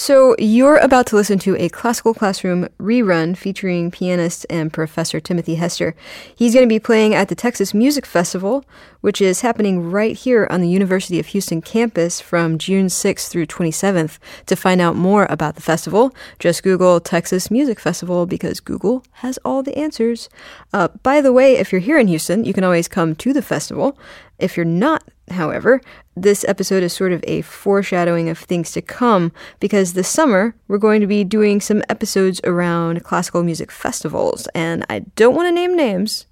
So, you're about to listen to a classical classroom rerun featuring pianist and professor Timothy Hester. He's going to be playing at the Texas Music Festival, which is happening right here on the University of Houston campus from June 6th through 27th. To find out more about the festival, just Google Texas Music Festival because Google has all the answers. Uh, by the way, if you're here in Houston, you can always come to the festival. If you're not, however, this episode is sort of a foreshadowing of things to come because this summer we're going to be doing some episodes around classical music festivals. And I don't want to name names,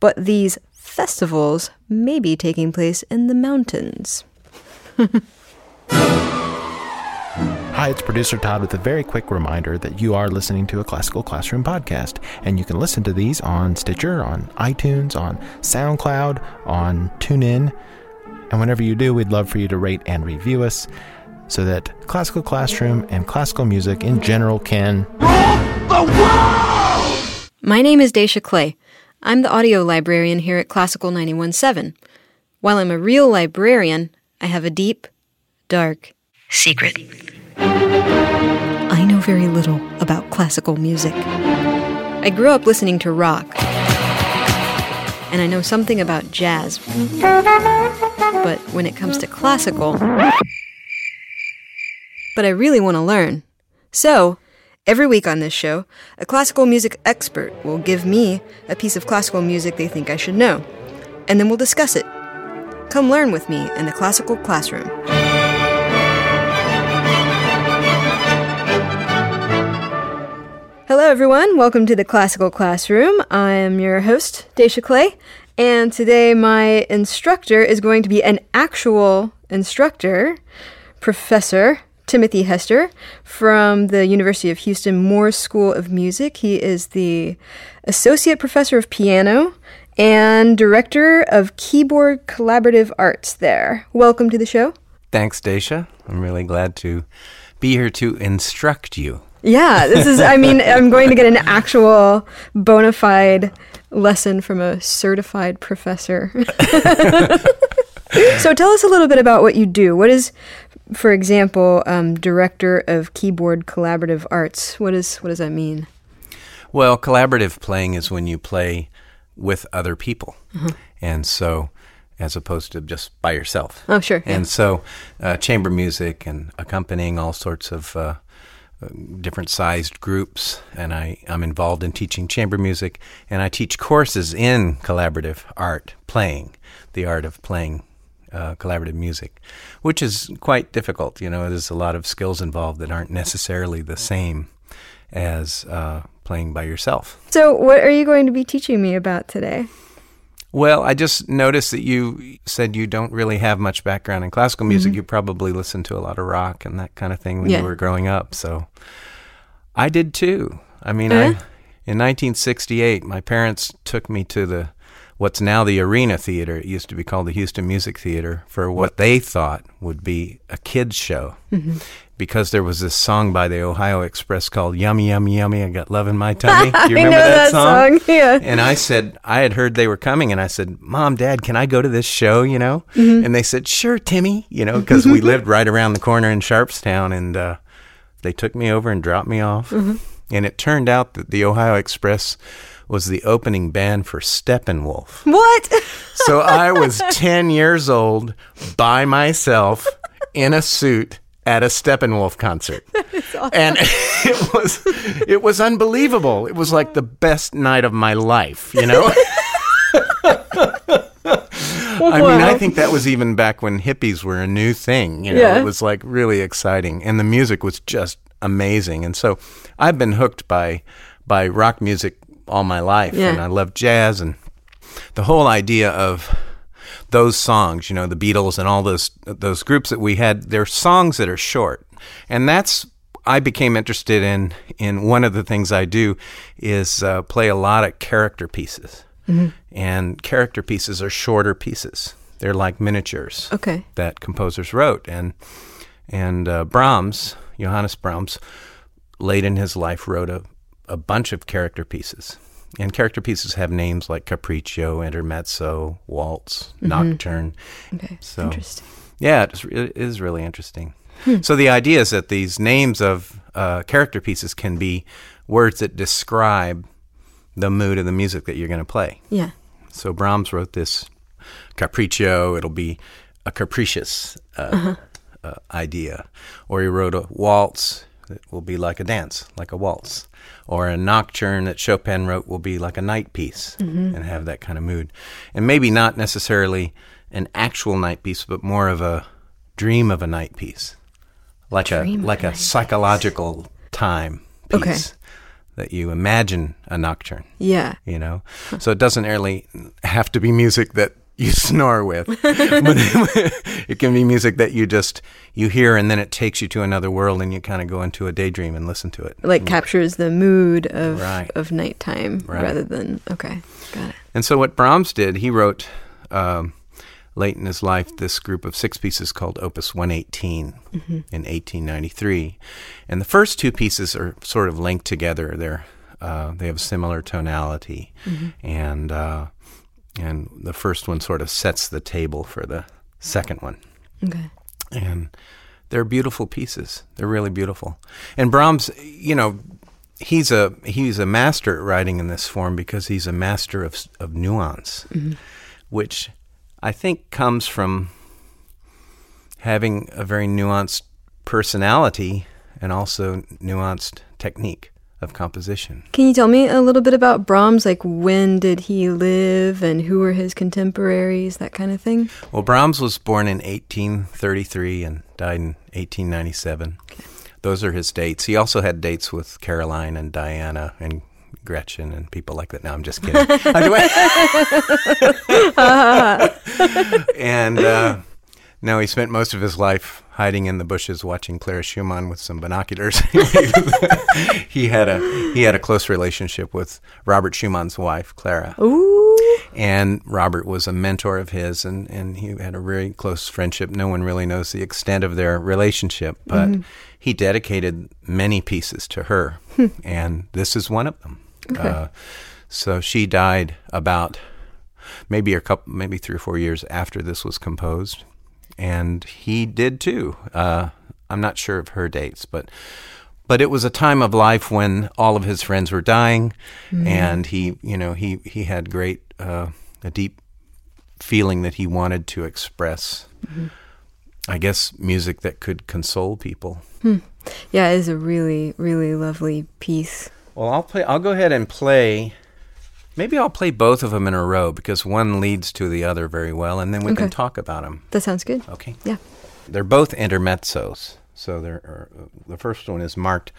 but these festivals may be taking place in the mountains. Hi, it's producer Todd with a very quick reminder that you are listening to a Classical Classroom podcast, and you can listen to these on Stitcher, on iTunes, on SoundCloud, on TuneIn. And whenever you do, we'd love for you to rate and review us so that Classical Classroom and classical music in general can. My name is Dacia Clay. I'm the audio librarian here at Classical 917. While I'm a real librarian, I have a deep, dark secret. I know very little about classical music. I grew up listening to rock, and I know something about jazz. But when it comes to classical, but I really want to learn. So, every week on this show, a classical music expert will give me a piece of classical music they think I should know, and then we'll discuss it. Come learn with me in the classical classroom. Everyone. Welcome to the Classical Classroom. I am your host, Dacia Clay, and today my instructor is going to be an actual instructor, Professor Timothy Hester from the University of Houston Moores School of Music. He is the Associate Professor of Piano and Director of Keyboard Collaborative Arts there. Welcome to the show. Thanks, Dacia. I'm really glad to be here to instruct you. Yeah, this is, I mean, I'm going to get an actual bona fide lesson from a certified professor. so tell us a little bit about what you do. What is, for example, um, Director of Keyboard Collaborative Arts? What, is, what does that mean? Well, collaborative playing is when you play with other people. And so, as opposed to just by yourself. Oh, sure. And so, uh, chamber music and accompanying all sorts of uh, different sized groups. And I, I'm involved in teaching chamber music, and I teach courses in collaborative art, playing, the art of playing uh, collaborative music, which is quite difficult. You know, there's a lot of skills involved that aren't necessarily the same as uh, playing by yourself. So, what are you going to be teaching me about today? Well, I just noticed that you said you don't really have much background in classical music. You probably listened to a lot of rock and that kind of thing when Yeah. you were growing up. So I did too. I mean, Yeah? I, in 1968, my parents took me to the what's now the Arena Theater. It used to be called the Houston Music Theater for what they thought would be a kids show. Mm-hmm. Because there was this song by the Ohio Express called "Yummy Yummy Yummy," I got love in my tummy. Do you remember know that, song? song. Yeah. And I said, I had heard they were coming, and I said, Mom, Dad, can I go to this show? You know? Mm-hmm. And they said, Sure, Timmy. You know, because we lived right around the corner in Sharpstown, and uh, they took me over and dropped me off. Mm-hmm. And it turned out that the Ohio Express was the opening band for Steppenwolf. What? So I was 10 years old by myself in a suit at a Steppenwolf concert. And it was it was unbelievable. It was like the best night of my life, you know? I mean, I think that was even back when hippies were a new thing. You know, Yeah. it was like really exciting, and the music was just amazing. And so, I've been hooked by by rock music all my life, Yeah. and I love jazz and the whole idea of those songs. You know, the Beatles and all those those groups that we had. They're songs that are short, and that's I became interested in. In one of the things I do is uh, play a lot of character pieces and character pieces are shorter pieces. They're like miniatures Okay. that composers wrote, and and uh, Brahms, Johannes Brahms, late in his life, wrote a a bunch of character pieces. And character pieces have names like capriccio, intermezzo, waltz, nocturne. Okay. So- Interesting. Yeah, it's, it is really interesting. So the idea is that these names of uh, character pieces can be words that describe the mood of the music that you're going to play. Yeah. So Brahms wrote this capriccio. It'll be a capricious uh, uh, idea. Or he wrote a waltz that will be like a dance, like a waltz. Or a nocturne that Chopin wrote will be like a night piece mm-hmm. and have that kind of mood. And maybe not necessarily an actual night piece, but more of a dream of a night piece, like Dream a like a psychological time piece Okay. that you imagine a nocturne Yeah. you know so it doesn't really have to be music that you snore with but it can be music that you just you hear and then it takes you to another world and you kind of go into a daydream and listen to it Like captures the mood of Right. of nighttime Right. rather than okay. Got it. and so what brahms did he wrote um, late in his life this group of six pieces called opus 118 in 1893 and the first two pieces are sort of linked together they're uh, they have similar tonality and uh, and the first one sort of sets the table for the second one Okay. and they're beautiful pieces. They're really beautiful. And Brahms, you know, he's a he's a master at writing in this form because he's a master of of nuance, mm-hmm. which I think comes from having a very nuanced personality and also nuanced technique of composition. Can you tell me a little bit about Brahms? Like when did he live and who were his contemporaries, that kind of thing? Well, Brahms was born in 1833 and died in 1897. Those are his dates. He also had dates with Caroline and Diana and Gretchen and people like that. No, I'm just kidding. and uh, no, he spent most of his life hiding in the bushes watching Clara Schumann with some binoculars. he had a he had a close relationship with Robert Schumann's wife, Clara Ooh. and Robert was a mentor of his, and, and he had a very close friendship. No one really knows the extent of their relationship, but he dedicated many pieces to her, and this is one of them. Uh, so she died about maybe a couple, maybe three or four years after this was composed, and he did too. Uh, I'm not sure of her dates, but but it was a time of life when all of his friends were dying, and he, you know, he he had great uh, a deep feeling that he wanted to express. I guess music that could console people. Yeah, it is a really, really lovely piece. Well, I'll play. I'll go ahead and play. Maybe I'll play both of them in a row because one leads to the other very well, and then we can talk about them. That sounds good. Okay. Yeah. They're both intermezzos. So they're, are, the first one is marked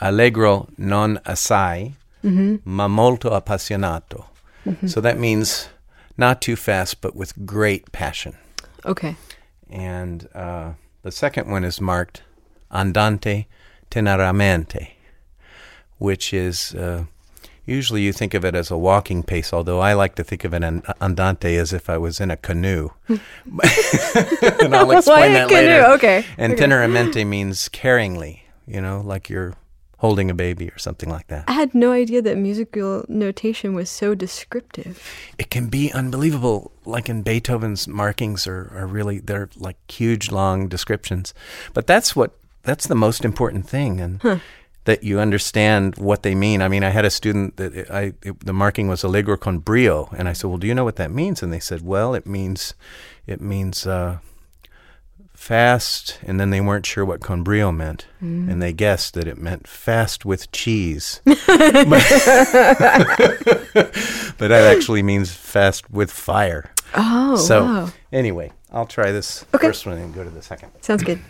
Allegro non assai, ma molto appassionato. So that means not too fast, but with great passion. Okay. And uh, the second one is marked Andante teneramente, which is uh, usually you think of it as a walking pace, although I like to think of it an andante as if I was in a canoe. and I'll explain Why that canoe? later. Okay. And Okay. teneramente means caringly, you know, like you're holding a baby or something like that. I had no idea that musical notation was so descriptive. it can be unbelievable. Like in Beethoven's markings are, are really they're like huge long descriptions. But that's what that's the most important thing and that you understand what they mean. I mean, I had a student that I it, the marking was allegro con brio and I said, "Well, do you know what that means?" And they said, "Well, it means it means uh fast and then they weren't sure what con brio meant and they guessed that it meant fast with cheese but that actually means fast with fire Oh, so wow. anyway i'll try this Okay. first one and go to the second Sounds good.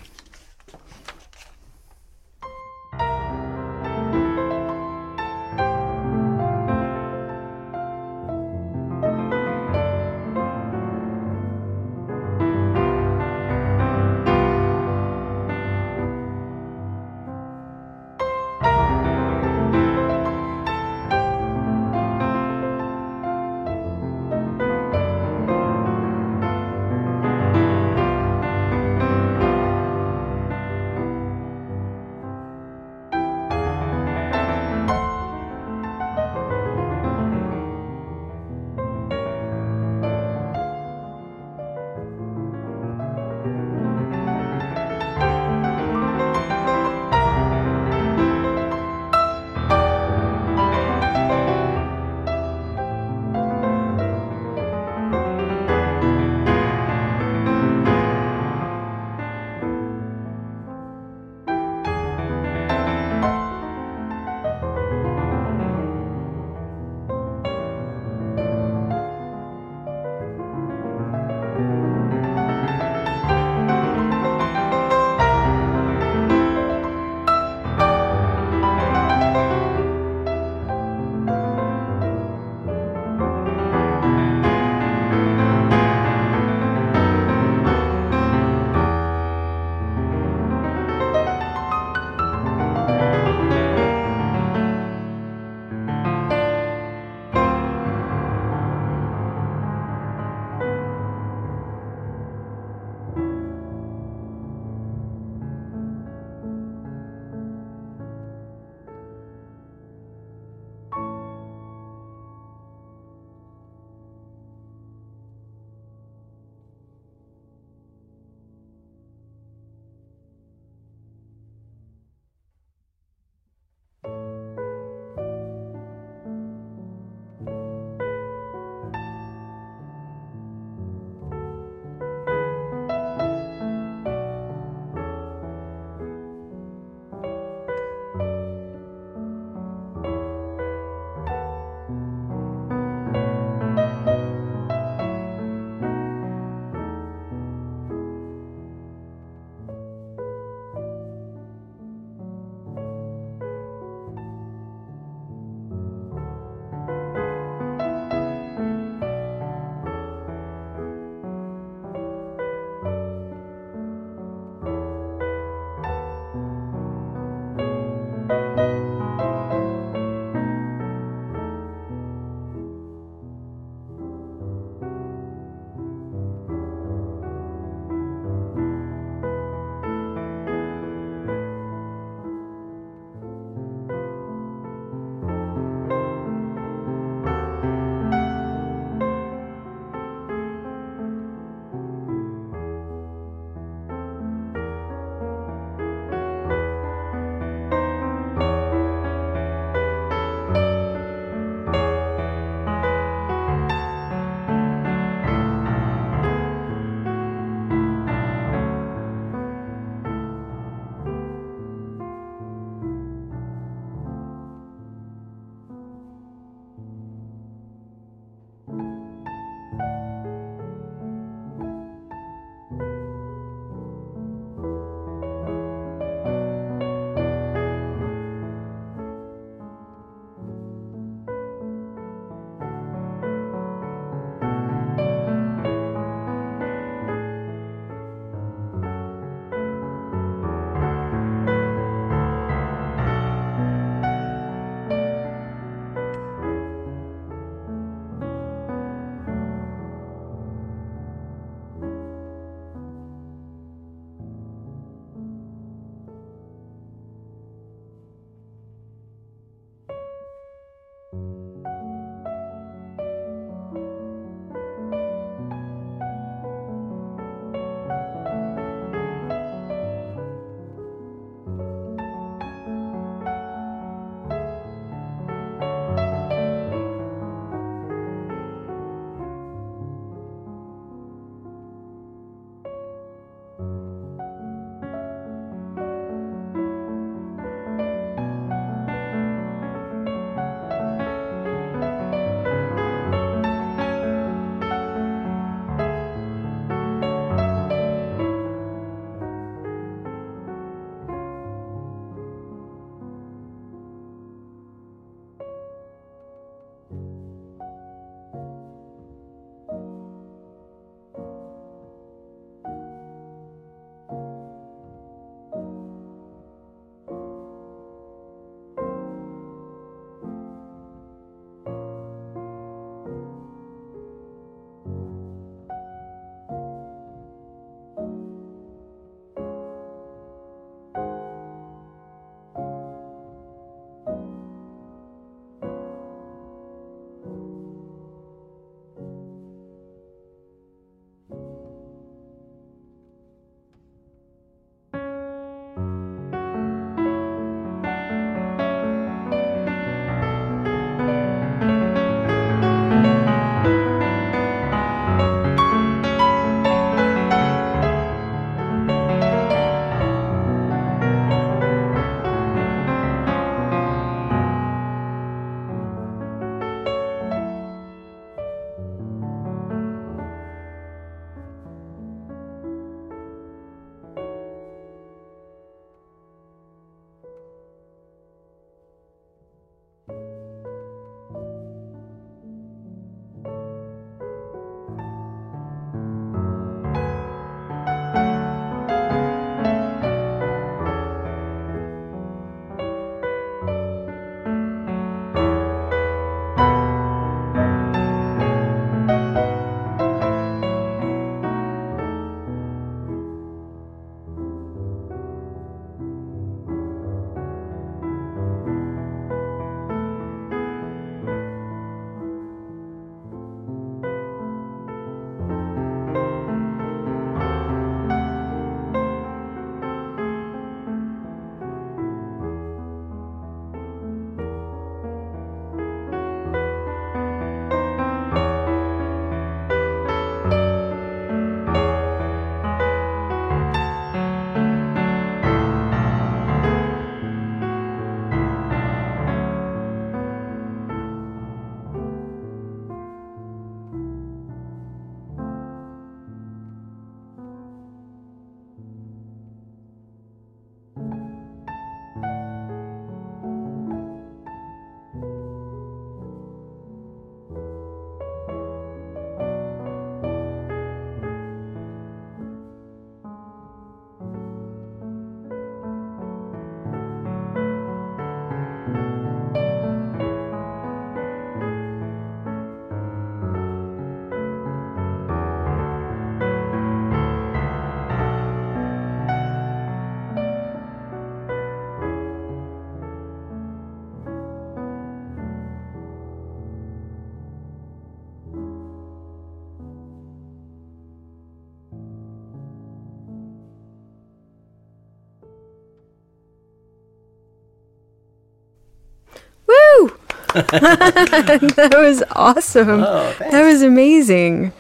that was awesome. Oh, that was amazing.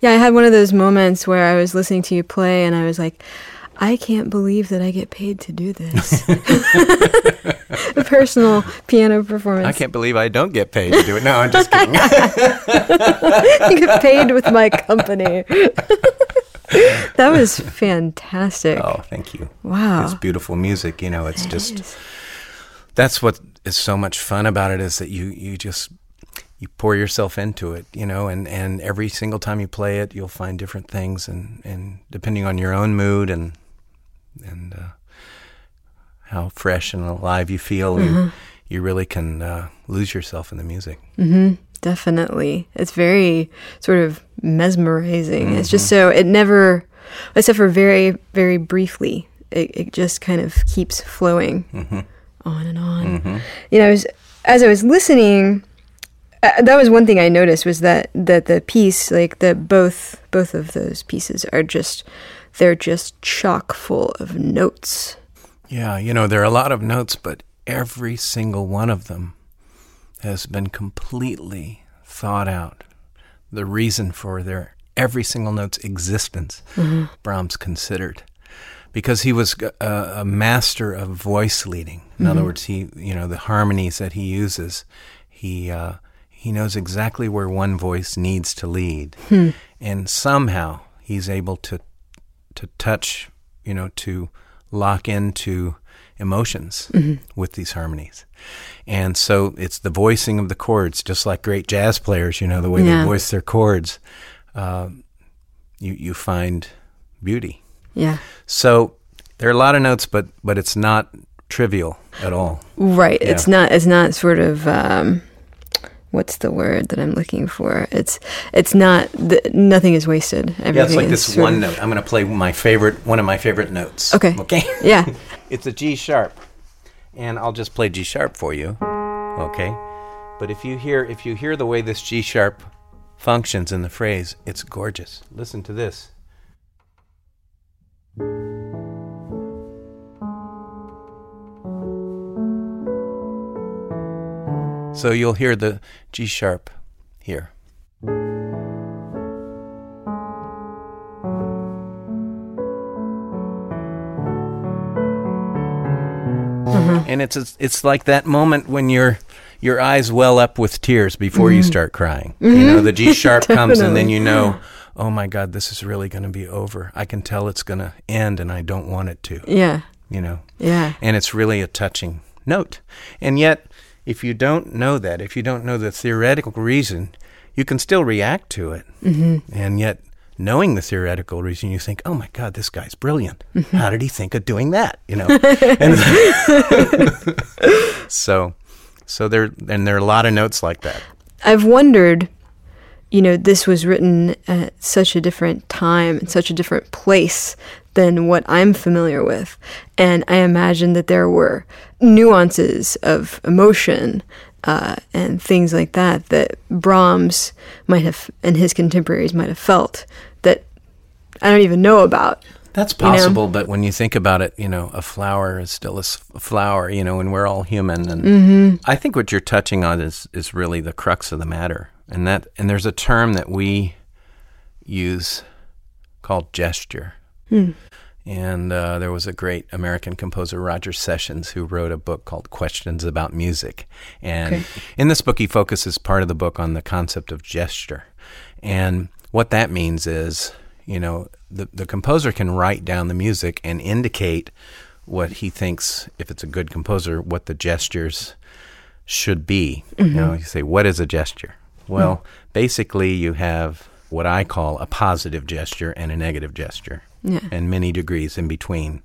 Yeah, I had one of those moments where I was listening to you play and I was like, I can't believe that I get paid to do this. a personal piano performance. I can't believe I don't get paid to do it. No, I'm just kidding. I get paid with my company. that was fantastic. oh, thank you. wow. It's beautiful music. You know, it's It just is. that's what is so much fun about it is that you you just you pour yourself into it, you know, and and every single time you play it, you'll find different things, and and depending on your own mood and and uh, how fresh and alive you feel, you you really can uh, lose yourself in the music. Definitely. It's very sort of mesmerizing. It's just so, it never, except for very, very briefly, it, it just kind of keeps flowing on and on. You know, as, as I was listening, uh, that was one thing I noticed was that, that the piece, like the both, both of those pieces are just, they're just chock full of notes. Yeah, you know, there are a lot of notes, but every single one of them has been completely thought out. The reason for their every single note's existence, Brahms considered. Because he was a, a master of voice leading. In other words, he, you know, the harmonies that he uses, he uh, he knows exactly where one voice needs to lead, and somehow he's able to to touch, you know, to lock into emotions with these harmonies. And so it's the voicing of the chords, just like great jazz players, you know, the way Yeah. they voice their chords. Um, you you find beauty. Yeah. So there are a lot of notes, but but it's not trivial at all. Right. It's not. It's not sort of. Um, what's the word that I'm looking for? It's. It's not. The, nothing is wasted. Everything Yeah, it's like is this one of- note. I'm going to play my favorite, one of my favorite notes. Okay. Okay. Yeah. it's a G sharp, and I'll just play G sharp for you. Okay. But if you hear if you hear the way this G sharp functions in the phrase, it's gorgeous. Listen to this. So you'll hear the G sharp here. Mm-hmm. and it's it's like that moment when your your eyes well up with tears before you mm-hmm. start crying. You mm-hmm. know, the G sharp comes, and then you know, oh my God, this is really going to be over. I can tell it's going to end, and I don't want it to. Yeah. You know, Yeah. and it's really a touching note. And yet, if you don't know that, if you don't know the theoretical reason, you can still react to it. Mm-hmm. And yet, knowing the theoretical reason, you think, "Oh my God, this guy's brilliant! How did he think of doing that?" You know. and so, so there, and there are a lot of notes like that. I've wondered. You know, this was written at such a different time and such a different place than what I'm familiar with, and I imagine that there were nuances of emotion uh, and things like that that Brahms might have and his contemporaries might have felt that I don't even know about. That's You know? possible, but when you think about it, you know, a flower is still a flower, you know, and we're all human. And I think what you're touching on is is really the crux of the matter, and that and there's a term that we use called gesture. And uh, there was a great American composer, Roger Sessions, who wrote a book called Questions About Music. And Okay. in this book, he focuses part of the book on the concept of gesture. And what that means is, you know, the, the composer can write down the music and indicate what he thinks, if it's a good composer, what the gestures should be. You know, you say, what is a gesture? Well, basically, you have what I call a positive gesture and a negative gesture, Yeah. and many degrees in between.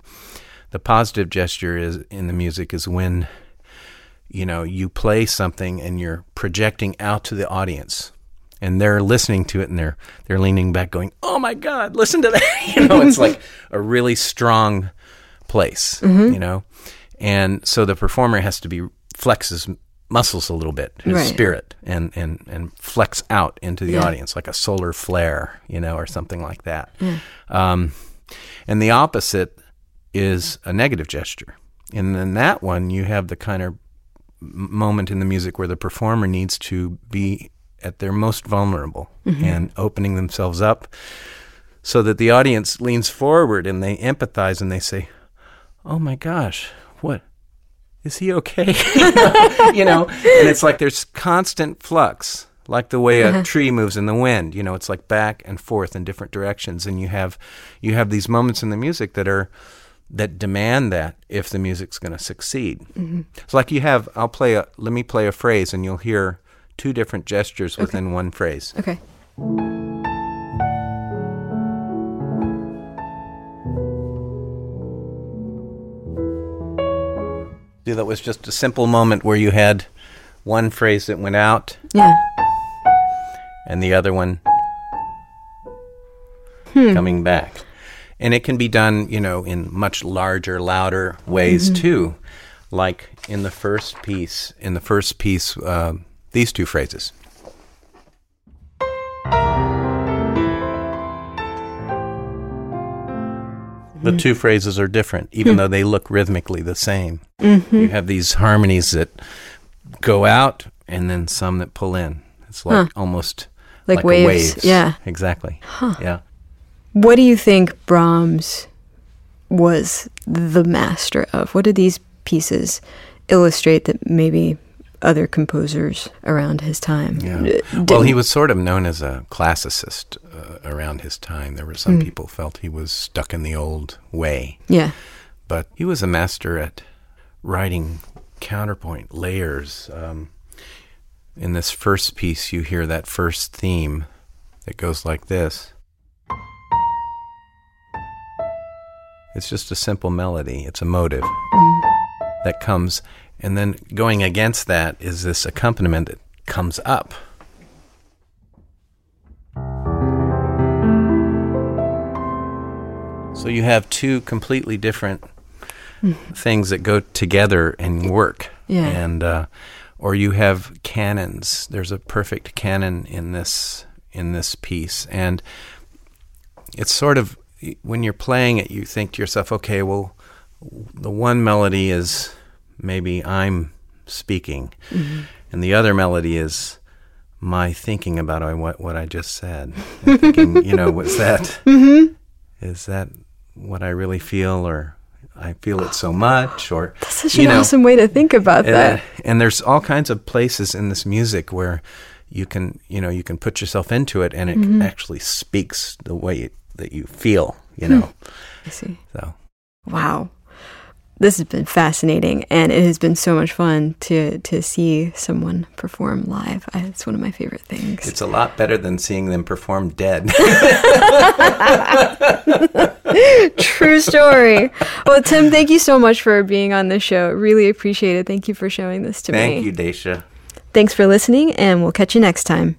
The positive gesture is in the music is when you know you play something and you're projecting out to the audience and they're listening to it and they're they're leaning back going oh my god listen to that you know it's like a really strong place mm-hmm. you know and so the performer has to be flex his muscles a little bit his Right. spirit and and and flex out into the Yeah. audience like a solar flare you know or something like that um, and the opposite is a negative gesture and then that one you have the kind of moment in the music where the performer needs to be at their most vulnerable and opening themselves up so that the audience leans forward and they empathize and they say, "Oh my gosh, what is he okay?" you know, and it's like there's constant flux, like the way a uh-huh. tree moves in the wind. You know, it's like back and forth in different directions, and you have you have these moments in the music that are that demand that if the music's going to succeed. Mm-hmm. It's like you have. I'll play a. Let me play a phrase, and you'll hear two different gestures within one phrase. Okay. See, that was just a simple moment where you had one phrase that went out Yeah. and the other one coming back. And it can be done, you know, in much larger, louder ways too. Like in the first piece, in the first piece, uh, these two phrases. The two phrases are different, even though they look rhythmically the same. You have these harmonies that go out and then some that pull in. It's like almost Like a waves, yeah. Exactly. Yeah. What do you think Brahms was the master of? What do these pieces illustrate that maybe other composers around his time? Yeah. uh, Well, he was sort of known as a classicist uh, around his time. There were some Hmm. people felt he was stuck in the old way, Yeah. but he was a master at writing counterpoint layers. Um, in this first piece, you hear that first theme that goes like this. It's just a simple melody. It's a motive that comes, and then going against that is this accompaniment that comes up. So you have two completely different things that go together and work. Yeah. And uh, or you have canons. There's a perfect canon in this in this piece, and it's sort of when you're playing it, you think to yourself, okay, well, the one melody is maybe I'm speaking, and the other melody is my thinking about what what I just said. Thinking, you know, was that is that what I really feel, or I feel it so much, or Such you an know, awesome way to think about uh, that. and there's all kinds of places in this music where you can, you know, you can put yourself into it, and it Mm-hmm. actually speaks the way that you feel, you know. I see. So Wow. This has been fascinating, and it has been so much fun to to see someone perform live. I, it's one of my favorite things. it's a lot better than seeing them perform dead. True story. Well, Tim, thank you so much for being on the show. Really appreciate it. Thank you for showing this to me. Thank you, Dacia. Thanks for listening, and we'll catch you next time.